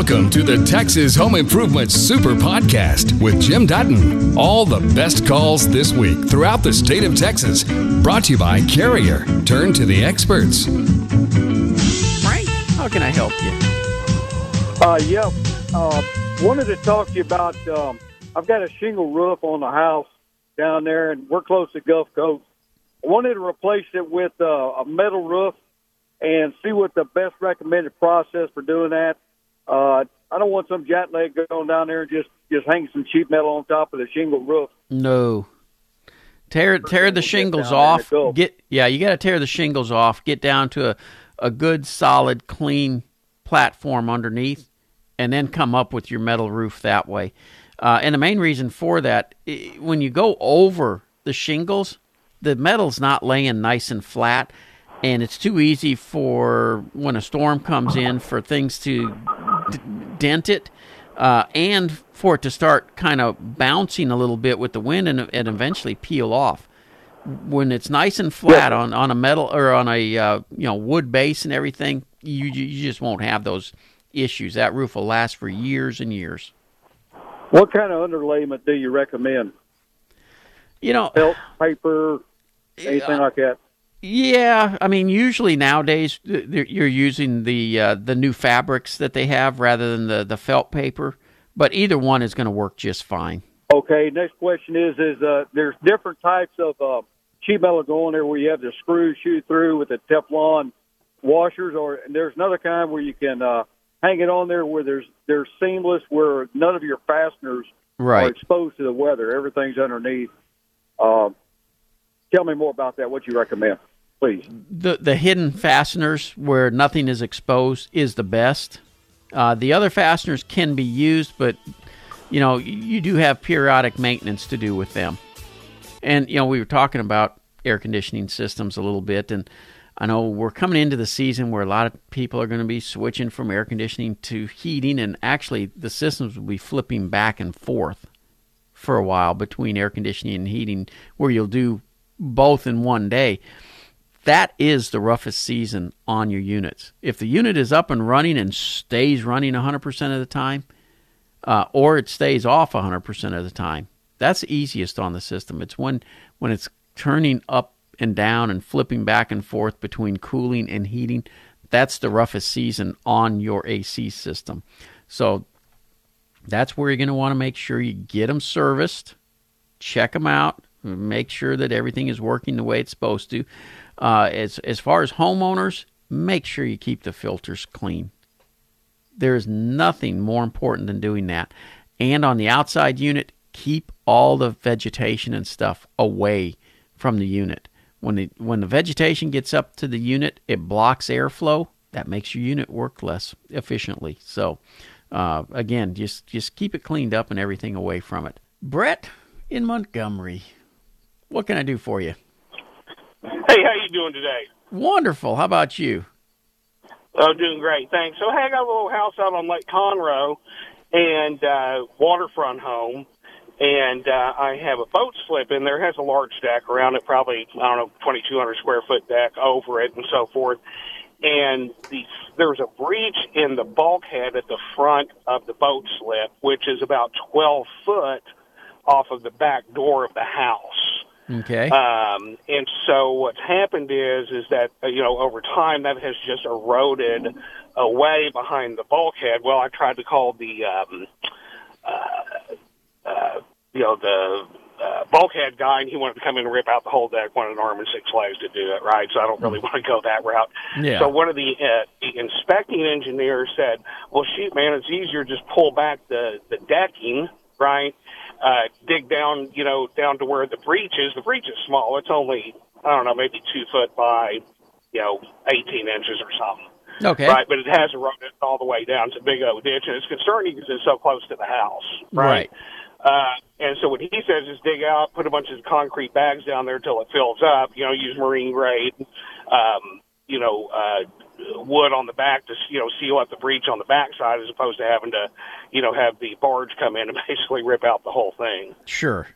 Welcome to the Texas Home Improvement Super Podcast with Jim Dutton. All the best calls this week throughout the state of Texas. Brought to you by Carrier. Turn to the experts. Frank, how can I help you? Uh, yeah. Uh, wanted to talk to you about. Um, I've got a shingle roof on the house down there, and we're close to Gulf Coast. I wanted to replace it with uh, a metal roof and see what the best recommended process for doing that. Uh, I don't want some jack leg going down there and just just hang some sheet metal on top of the shingle roof. No. Tear tear the shingles off. Get yeah, you got to tear the shingles off. Get down to a a good solid clean platform underneath and then come up with your metal roof that way. Uh, and the main reason for that, when you go over the shingles, the metal's not laying nice and flat and it's too easy for when a storm comes in for things to dent it uh, and for it to start kind of bouncing a little bit with the wind and, and eventually peel off. When it's nice and flat on, on a metal or on a uh, you know wood base and everything you you just won't have those issues. That roof will last for years and years. What kind of underlayment do you recommend? You know felt paper anything uh, like that yeah, I mean, usually nowadays you're using the uh, the new fabrics that they have rather than the, the felt paper, but either one is going to work just fine. Okay. Next question is: is uh, there's different types of uh, sheet metal going there where you have the screws shoot through with the Teflon washers, or there's another kind where you can uh, hang it on there where there's there's seamless, where none of your fasteners right. are exposed to the weather. Everything's underneath. Uh, tell me more about that. What you recommend? Please. The the hidden fasteners where nothing is exposed is the best. Uh, the other fasteners can be used, but you know you do have periodic maintenance to do with them. And you know we were talking about air conditioning systems a little bit, and I know we're coming into the season where a lot of people are going to be switching from air conditioning to heating, and actually the systems will be flipping back and forth for a while between air conditioning and heating, where you'll do both in one day that is the roughest season on your units. If the unit is up and running and stays running 100% of the time, uh, or it stays off 100% of the time, that's easiest on the system. It's when when it's turning up and down and flipping back and forth between cooling and heating. That's the roughest season on your AC system. So that's where you're going to want to make sure you get them serviced, check them out, make sure that everything is working the way it's supposed to. Uh, as as far as homeowners, make sure you keep the filters clean. There is nothing more important than doing that. And on the outside unit, keep all the vegetation and stuff away from the unit. When the when the vegetation gets up to the unit, it blocks airflow. That makes your unit work less efficiently. So, uh, again, just just keep it cleaned up and everything away from it. Brett in Montgomery, what can I do for you? Hey, how you doing today? Wonderful. How about you? Oh, doing great, thanks. So, hey, I got a little house out on Lake Conroe and uh, waterfront home, and uh, I have a boat slip in there. It has a large deck around it, probably I don't know, twenty two hundred square foot deck over it, and so forth. And the, there's a breach in the bulkhead at the front of the boat slip, which is about twelve foot off of the back door of the house. Okay. Um, and so what's happened is is that uh, you know over time that has just eroded away behind the bulkhead. Well, I tried to call the um, uh, uh, you know the uh, bulkhead guy, and he wanted to come in and rip out the whole deck, wanted an arm and six legs to do it, right? So I don't really want to go that route. Yeah. So one of the, uh, the inspecting engineers said, "Well, shoot, man, it's easier just pull back the the decking, right?" Uh, dig down, you know, down to where the breach is. The breach is small. It's only, I don't know, maybe two foot by, you know, 18 inches or something. Okay. Right, but it has eroded all the way down. It's a big old ditch, and it's concerning because it's so close to the house. Right. right. Uh, and so what he says is dig out, put a bunch of concrete bags down there until it fills up. You know, use marine grade, um, you know, uh, wood on the back to you know seal up the breach on the backside, as opposed to having to you know have the barge come in and basically rip out the whole thing. Sure.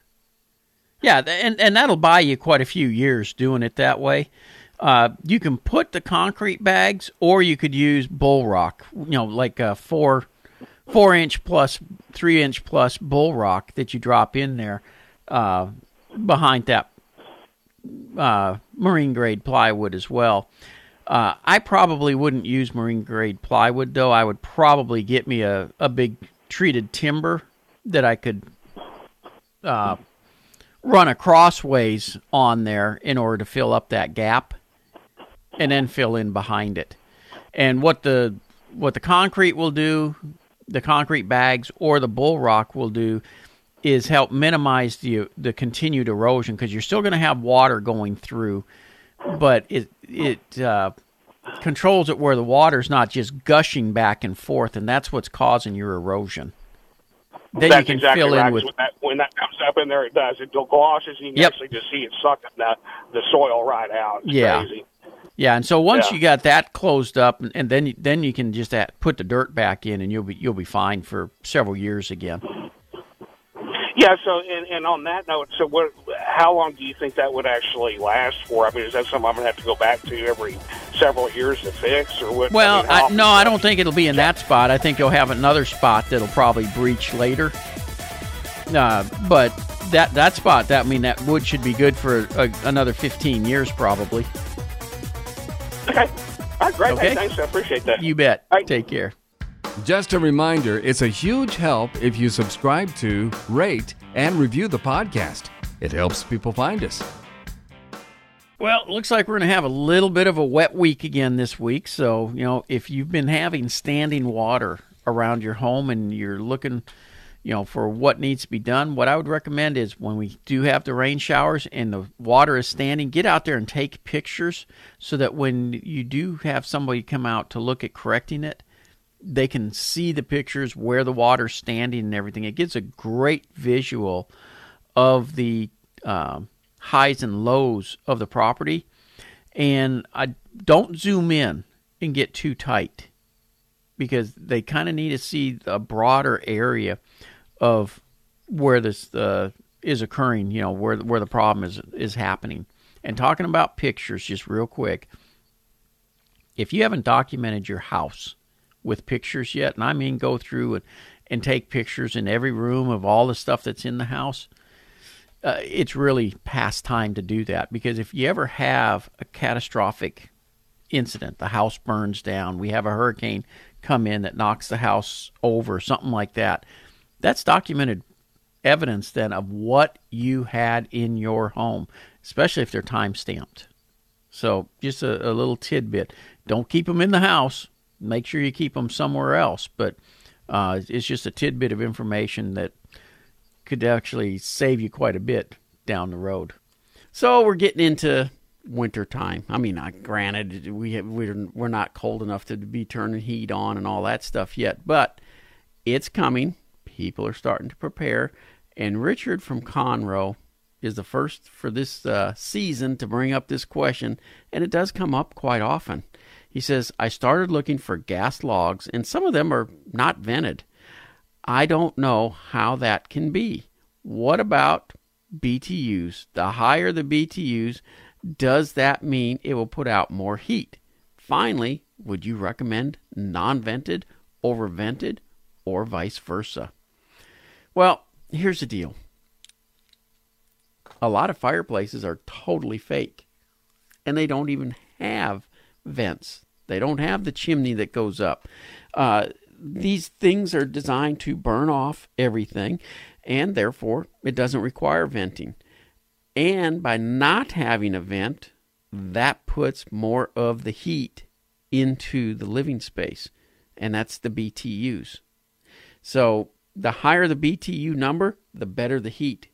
Yeah, and and that'll buy you quite a few years doing it that way. Uh, you can put the concrete bags, or you could use bull rock. You know, like uh, four four inch plus three inch plus bull rock that you drop in there uh, behind that uh, marine grade plywood as well. Uh, I probably wouldn't use marine grade plywood though. I would probably get me a, a big treated timber that I could uh, run a crossways on there in order to fill up that gap and then fill in behind it. And what the what the concrete will do, the concrete bags or the bull rock will do is help minimize the the continued erosion because you're still going to have water going through, but it it uh, controls it where the water's not just gushing back and forth, and that's what's causing your erosion. Then That's you can exactly fill right. in with when, that, when that comes up in there, it does. It glosses, and you can Yep. actually just see it sucking that the soil right out. It's Yeah. crazy. yeah, and so once Yeah. you got that closed up, and, and then then you can just put the dirt back in, and you'll be you'll be fine for several years again. Yeah. So, and, and on that note, so what? How long do you think that would actually last for? I mean, is that something I'm going to have to go back to every several years to fix, or what? Well, mean, I, no, I don't think it'll be in that spot. I think you'll have another spot that'll probably breach later. Uh, but that that spot, that I mean, that wood should be good for a, another 15 years probably. Okay. All right, great. Okay. Hey, thanks. I appreciate that. You bet. All right. Take care. Just a reminder it's a huge help if you subscribe to, rate, and review the podcast. It helps people find us. Well, it looks like we're going to have a little bit of a wet week again this week. So, you know, if you've been having standing water around your home and you're looking, you know, for what needs to be done, what I would recommend is when we do have the rain showers and the water is standing, get out there and take pictures so that when you do have somebody come out to look at correcting it, they can see the pictures where the water's standing and everything. It gives a great visual of the um, highs and lows of the property. And I don't zoom in and get too tight because they kind of need to see a broader area of where this uh, is occurring. You know where where the problem is is happening. And talking about pictures, just real quick, if you haven't documented your house with pictures yet, and I mean go through and, and take pictures in every room of all the stuff that's in the house, uh, it's really past time to do that because if you ever have a catastrophic incident, the house burns down, we have a hurricane come in that knocks the house over, something like that, that's documented evidence then of what you had in your home, especially if they're time stamped. So just a, a little tidbit: don't keep them in the house. Make sure you keep them somewhere else. But uh, it's just a tidbit of information that could actually save you quite a bit down the road. So we're getting into winter time. I mean, granted, we have, we're we're not cold enough to be turning heat on and all that stuff yet, but it's coming. People are starting to prepare, and Richard from Conroe is the first for this uh, season to bring up this question, and it does come up quite often. He says, "I started looking for gas logs, and some of them are not vented." I don't know how that can be. What about BTUs? The higher the BTUs, does that mean it will put out more heat? Finally, would you recommend non vented over vented or vice versa? Well, here's the deal a lot of fireplaces are totally fake, and they don't even have vents. They don't have the chimney that goes up. Uh, these things are designed to burn off everything, and therefore it doesn't require venting. And by not having a vent, that puts more of the heat into the living space, and that's the BTUs. So the higher the BTU number, the better the heat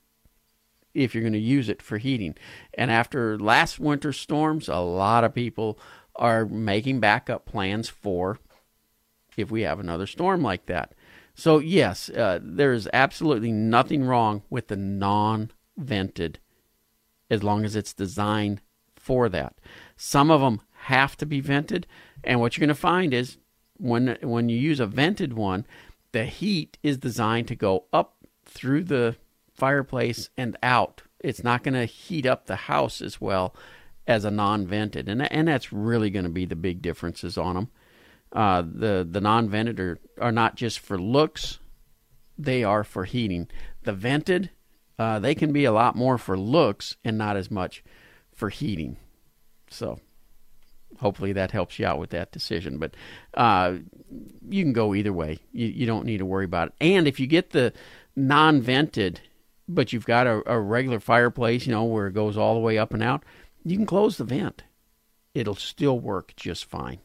if you're going to use it for heating. And after last winter's storms, a lot of people are making backup plans for if we have another storm like that. So, yes, uh, there is absolutely nothing wrong with the non vented as long as it's designed for that. Some of them have to be vented, and what you're going to find is when when you use a vented one, the heat is designed to go up through the fireplace and out. It's not going to heat up the house as well as a non-vented, and and that's really going to be the big differences on them. Uh, the the non-vented are, are not just for looks; they are for heating. The vented, uh, they can be a lot more for looks and not as much for heating. So, hopefully that helps you out with that decision. But uh, you can go either way. You, you don't need to worry about it. And if you get the non-vented, but you've got a, a regular fireplace, you know, where it goes all the way up and out, you can close the vent. It'll still work just fine.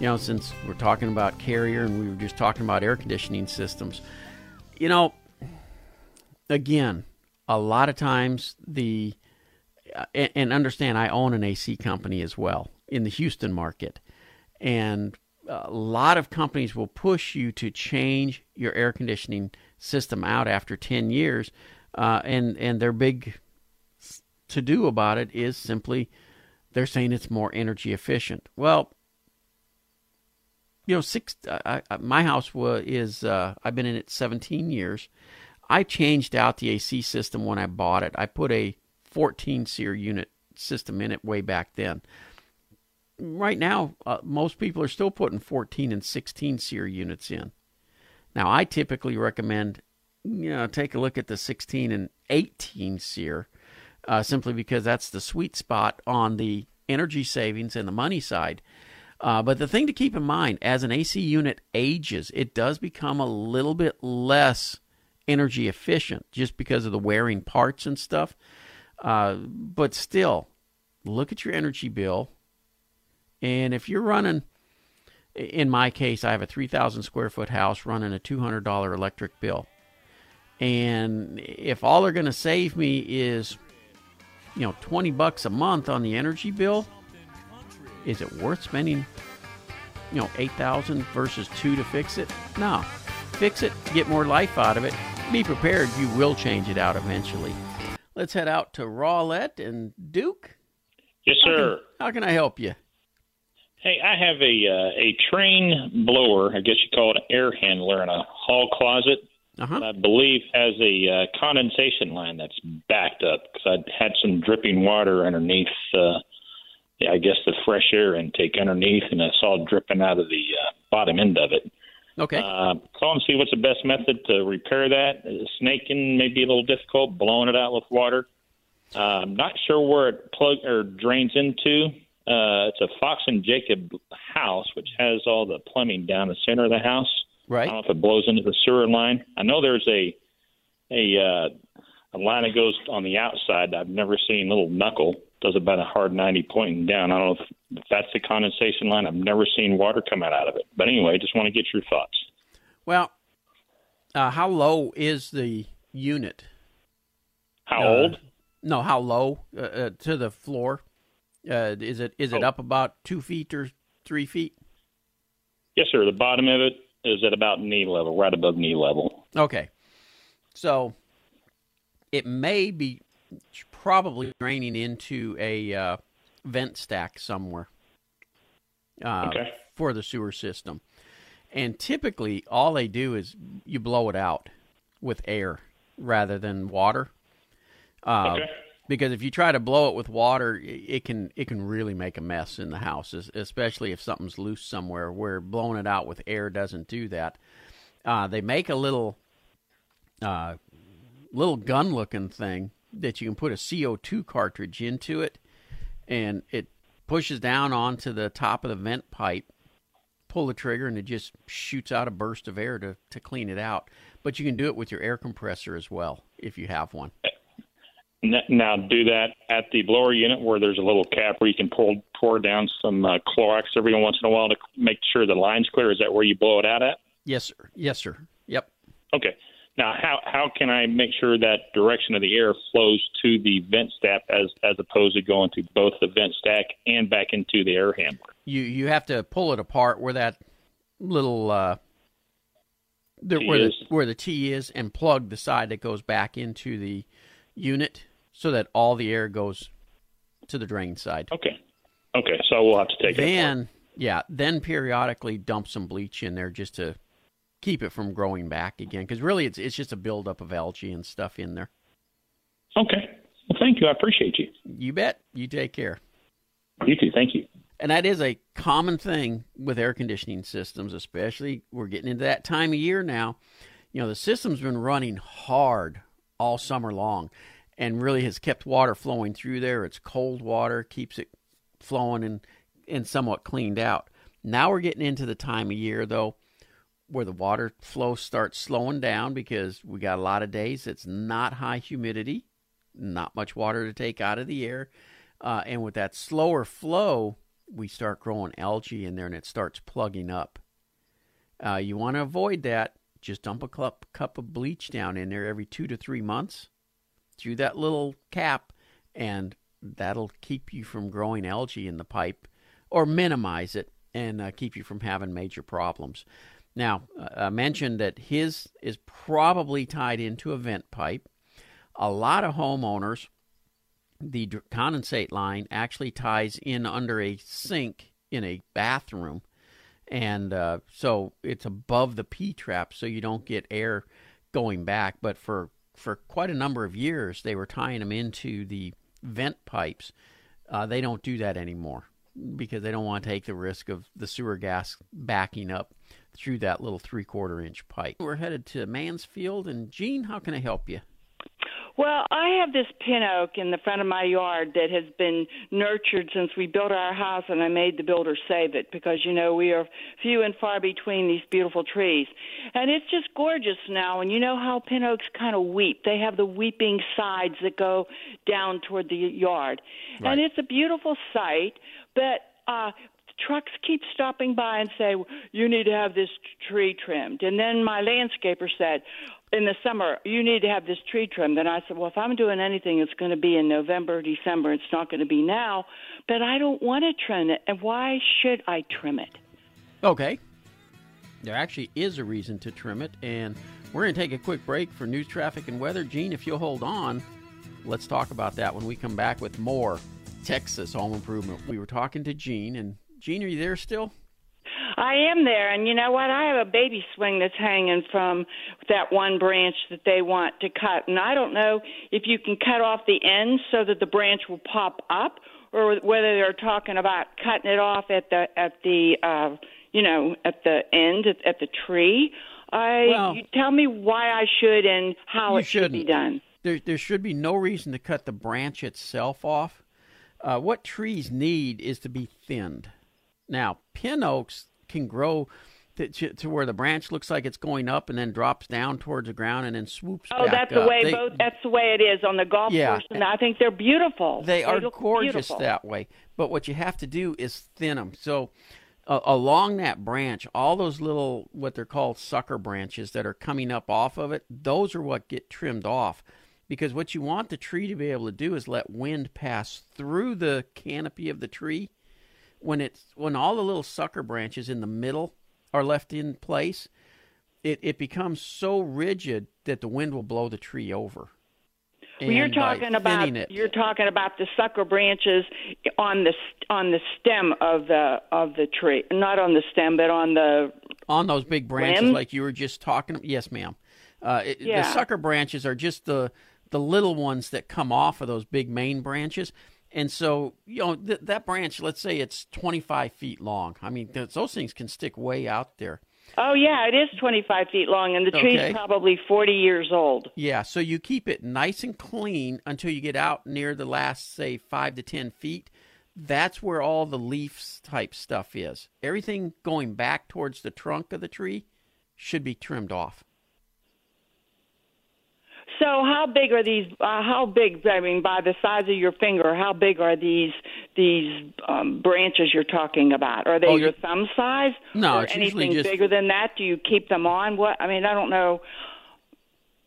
You know, since we're talking about carrier and we were just talking about air conditioning systems, you know, again, a lot of times the uh, and, and understand I own an AC company as well in the Houston market, and a lot of companies will push you to change your air conditioning system out after 10 years uh, and and their big to do about it is simply they're saying it's more energy efficient. Well you know six uh, I, my house was is uh, i've been in it 17 years i changed out the ac system when i bought it i put a 14 SEER unit system in it way back then right now, uh, most people are still putting 14 and 16 SEER units in. Now, I typically recommend, you know, take a look at the 16 and 18 SEER, uh, simply because that's the sweet spot on the energy savings and the money side. Uh, but the thing to keep in mind, as an AC unit ages, it does become a little bit less energy efficient just because of the wearing parts and stuff. Uh, but still, look at your energy bill and if you're running, in my case, I have a 3,000 square foot house running a $200 electric bill. And if all they're going to save me is, you know, 20 bucks a month on the energy bill, is it worth spending, you know, 8,000 versus 2 to fix it? No. Fix it, get more life out of it. Be prepared, you will change it out eventually. Let's head out to Rowlett and Duke. Yes, sir. How can, how can I help you? Hey, I have a uh, a Trane blower. I guess you call it an air handler in a hall closet. Uh-huh. I believe has a uh, condensation line that's backed up because I'd had some dripping water underneath. Uh, I guess the fresh air intake underneath, and I saw it dripping out of the uh, bottom end of it. Okay. Uh, call and see what's the best method to repair that. Snaking may be a little difficult. Blowing it out with water. Uh, I'm not sure where it plug or drains into. Uh, it's a Fox and Jacob house, which has all the plumbing down the center of the house. Right. I don't know if it blows into the sewer line. I know there's a a uh, a line that goes on the outside. I've never seen little knuckle does about a hard 90 pointing down. I don't know if, if that's the condensation line. I've never seen water come out out of it. But anyway, just want to get your thoughts. Well, uh, how low is the unit? How Uh, old? No, how low uh, uh, to the floor? Uh, is it is it Oh. up about two feet or three feet? Yes, sir. The bottom of it is at about knee level, right above knee level. Okay, so it may be probably draining into a uh, vent stack somewhere uh, Okay. for the sewer system. And typically, all they do is you blow it out with air rather than water. Uh, Okay. Because if you try to blow it with water, it can it can really make a mess in the house, especially if something's loose somewhere. Where blowing it out with air doesn't do that. Uh, they make a little uh, little gun looking thing that you can put a CO2 cartridge into it, and it pushes down onto the top of the vent pipe. Pull the trigger, and it just shoots out a burst of air to, to clean it out. But you can do it with your air compressor as well if you have one. Now, do that at the blower unit where there's a little cap where you can pour pour down some uh, Clorox every once in a while to make sure the line's clear. Is that where you blow it out at? Yes, sir. Yes, sir. Yep. Okay. Now, how how can I make sure that direction of the air flows to the vent stack as as opposed to going to both the vent stack and back into the air handler? You you have to pull it apart where that little uh, the, the is. where the T is, and plug the side that goes back into the unit, so that all the air goes to the drain side. Okay. Okay. So we'll have to take it. apart. Then yeah, then periodically dump some bleach in there just to keep it from growing back again. Because really, it's it's just a buildup of algae and stuff in there. Okay. Well, thank you. I appreciate you. You bet. You take care. You too. Thank you. And that is a common thing with air conditioning systems, especially we're getting into that time of year now. You know, the system's been running hard all summer long and really has kept water flowing through there. It's cold water, keeps it flowing and, and somewhat cleaned out. Now we're getting into the time of year, though, where the water flow starts slowing down because we got a lot of days it's not high humidity, not much water to take out of the air. Uh, and with that slower flow, we start growing algae in there and it starts plugging up. Uh, you want to avoid that. Just dump a cup, cup of bleach down in there every two to three months through that little cap, and that'll keep you from growing algae in the pipe or minimize it and uh, keep you from having major problems. Now, uh, I mentioned that his is probably tied into a vent pipe. A lot of homeowners, the condensate line actually ties in under a sink in a bathroom. And uh, so it's above the P trap, so you don't get air going back. But for, for quite a number of years, they were tying them into the vent pipes. Uh, they don't do that anymore because they don't want to take the risk of the sewer gas backing up through that little three quarter inch pipe. We're headed to Mansfield, and Gene, how can I help you? Well, I have this pin oak in the front of my yard that has been nurtured since we built our house, and I made the builder save it because, you know, we are few and far between these beautiful trees. And it's just gorgeous now, and you know how pin oaks kind of weep. They have the weeping sides that go down toward the yard. Right. And it's a beautiful sight, but uh, trucks keep stopping by and say, You need to have this tree trimmed. And then my landscaper said, in the summer, you need to have this tree trimmed. And I said, well, if I'm doing anything, it's going to be in November, December. It's not going to be now. But I don't want to trim it. And why should I trim it? Okay. There actually is a reason to trim it. And we're going to take a quick break for news, traffic, and weather. Gene, if you'll hold on, let's talk about that when we come back with more Texas home improvement. We were talking to Gene, and Gene, are you there still? I am there, and you know what? I have a baby swing that's hanging from that one branch that they want to cut, and I don't know if you can cut off the end so that the branch will pop up, or whether they're talking about cutting it off at the at the uh, you know at the end at, at the tree. I well, you tell me why I should and how it shouldn't. should be done. There, there should be no reason to cut the branch itself off. Uh, what trees need is to be thinned. Now, pin oaks can grow to, to, where the branch looks like it's going up and then drops down towards the ground and then swoops. Oh, that's the way. They, both, that's the way it is on the golf yeah, course, and I think they're beautiful. They, they are gorgeous beautiful. that way. But what you have to do is thin them. So uh, along that branch, all those little what they're called sucker branches that are coming up off of it, those are what get trimmed off. Because what you want the tree to be able to do is let wind pass through the canopy of the tree when it's when all the little sucker branches in the middle are left in place, it, it becomes so rigid that the wind will blow the tree over. Well, you're talking about it, you're talking about the sucker branches on the on the stem of the of the tree, not on the stem, but on the on those big branches, like you were just talking. Yes, ma'am. Uh, it, yeah. The sucker branches are just the the little ones that come off of those big main branches. And so, you know, th- that branch, let's say it's 25 feet long. I mean, th- those things can stick way out there. Oh, yeah, it is 25 feet long, and the tree's okay. probably 40 years old. Yeah, so you keep it nice and clean until you get out near the last, say, 5 to 10 feet. That's where all the leaf type stuff is. Everything going back towards the trunk of the tree should be trimmed off. So how big are these? Uh, how big? I mean, by the size of your finger, how big are these these um, branches you're talking about? Are they oh, your thumb size? No, or it's anything just, bigger than that? Do you keep them on? What? I mean, I don't know.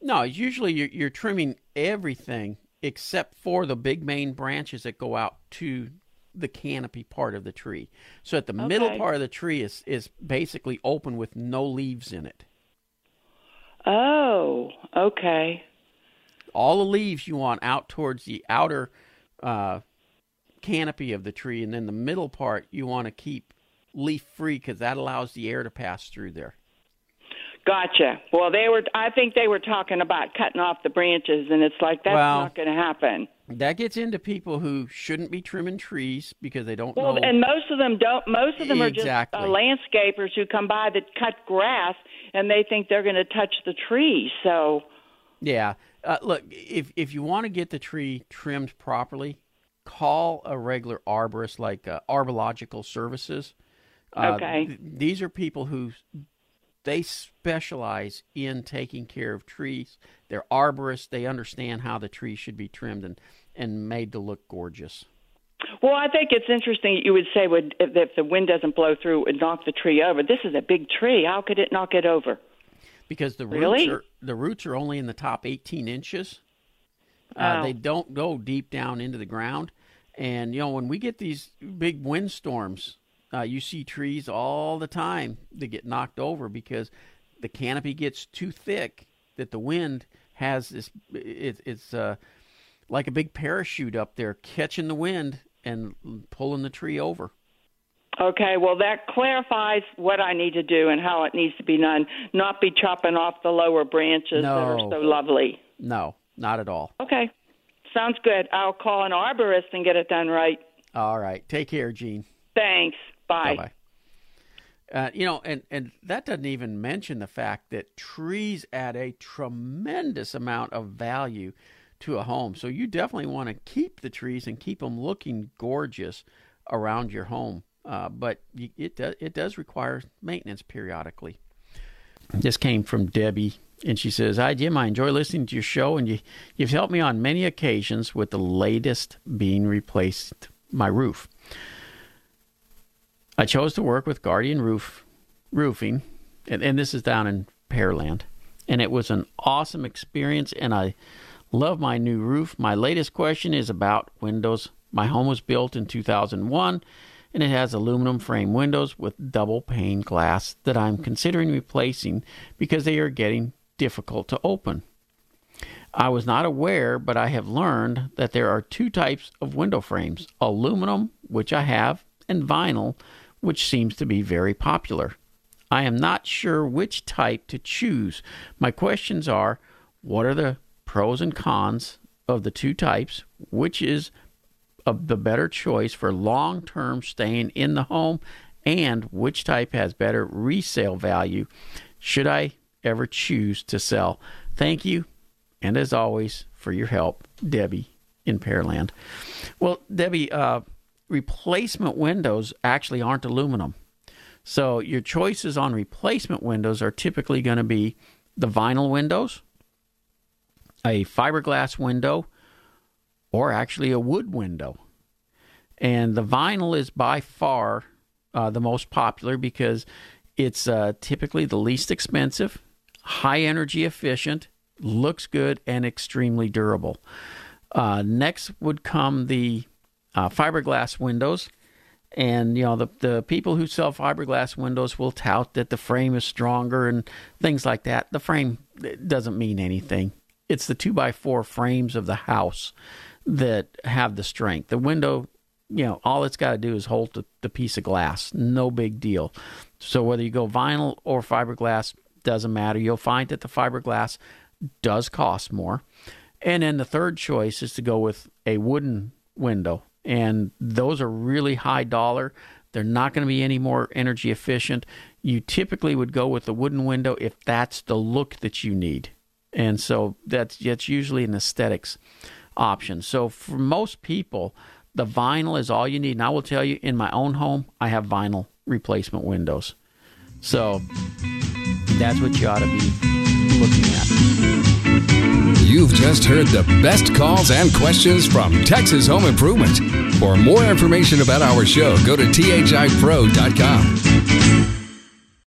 No, usually you're, you're trimming everything except for the big main branches that go out to the canopy part of the tree. So at the okay. middle part of the tree is is basically open with no leaves in it. Oh, okay all the leaves you want out towards the outer uh, canopy of the tree, and then the middle part you want to keep leaf free because that allows the air to pass through there. Gotcha. Well, they were. I think they were talking about cutting off the branches, and it's like that's well, not going to happen. That gets into people who shouldn't be trimming trees because they don't Well, know. and most of them don't. Most of them are just uh, landscapers who come by that cut grass, and they think they're going to touch the tree. So, Yeah. Uh, look, if if you want to get the tree trimmed properly, call a regular arborist like uh, Arborilogical Services. Uh, Okay. th- these are people who they specialize in taking care of trees. They're arborists. They understand how the tree should be trimmed and, and made to look gorgeous. well, I think it's interesting that you would say would if, if the wind doesn't blow through, it would knock the tree over. This is a big tree. How could it knock it over? Because the roots Really? are the roots are only in the top 18 inches. Uh, Oh. They don't go deep down into the ground, and you know when we get these big windstorms, uh, you see trees all the time that get knocked over because the canopy gets too thick. That the wind has this, it, it's uh, like a big parachute up there catching the wind and pulling the tree over. Okay, well, that clarifies what I need to do and how it needs to be done. Not be chopping off the lower branches that are so lovely. No, not at all. Okay, sounds good. I'll call an arborist and get it done right. All right, take care, Gene. Thanks. Bye. Bye. Uh, you know, and, and that doesn't even mention the fact that trees add a tremendous amount of value to a home. So you definitely want to keep the trees and keep them looking gorgeous around your home. Uh, but it does it does require maintenance periodically. This came from Debbie, and she says, "Hi Jim, I enjoy listening to your show, and you you've helped me on many occasions with the latest being replaced my roof." I chose to work with Guardian Roof Roofing, and, and this is down in Pearland, and it was an awesome experience, and I love my new roof. My latest question is about windows. My home was built in 2001, and it has aluminum frame windows with double pane glass that I'm considering replacing because they are getting difficult to open. I was not aware, but I have learned that there are two types of window frames aluminum, which I have, and vinyl, which seems to be very popular. I am not sure which type to choose. My questions are what are the pros and cons of the two types? Which is of the better choice for long term staying in the home? And which type has better resale value? Should I ever choose to sell? Thank you, and as always, for your help, Debbie in Pearland. Well, Debbie, uh, replacement windows actually aren't aluminum. So your choices on replacement windows are typically going to be the vinyl windows, a fiberglass window, or actually a wood window. And the vinyl is by far uh, the most popular because it's uh, typically the least expensive, high energy efficient, looks good, and extremely durable. Uh, next would come the uh, fiberglass windows. And you know the the people who sell fiberglass windows will tout that the frame is stronger and things like that. The frame doesn't mean anything. It's the two by four frames of the house that have the strength. The window, you know, all it's got to do is hold the, the piece of glass. No big deal. So whether you go vinyl or fiberglass doesn't matter. You'll find that the fiberglass does cost more. And then the third choice is to go with a wooden window. And those are really high dollar. They're not going to be any more energy efficient. You typically would go with the wooden window if that's the look that you need. And so that's that's usually an aesthetics option. So for most people, the vinyl is all you need. And I will tell you, in my own home, I have vinyl replacement windows. So that's what you ought to be looking at. You've just heard the best calls and questions from Texas Home Improvement. For more information about our show, go to thipro.com.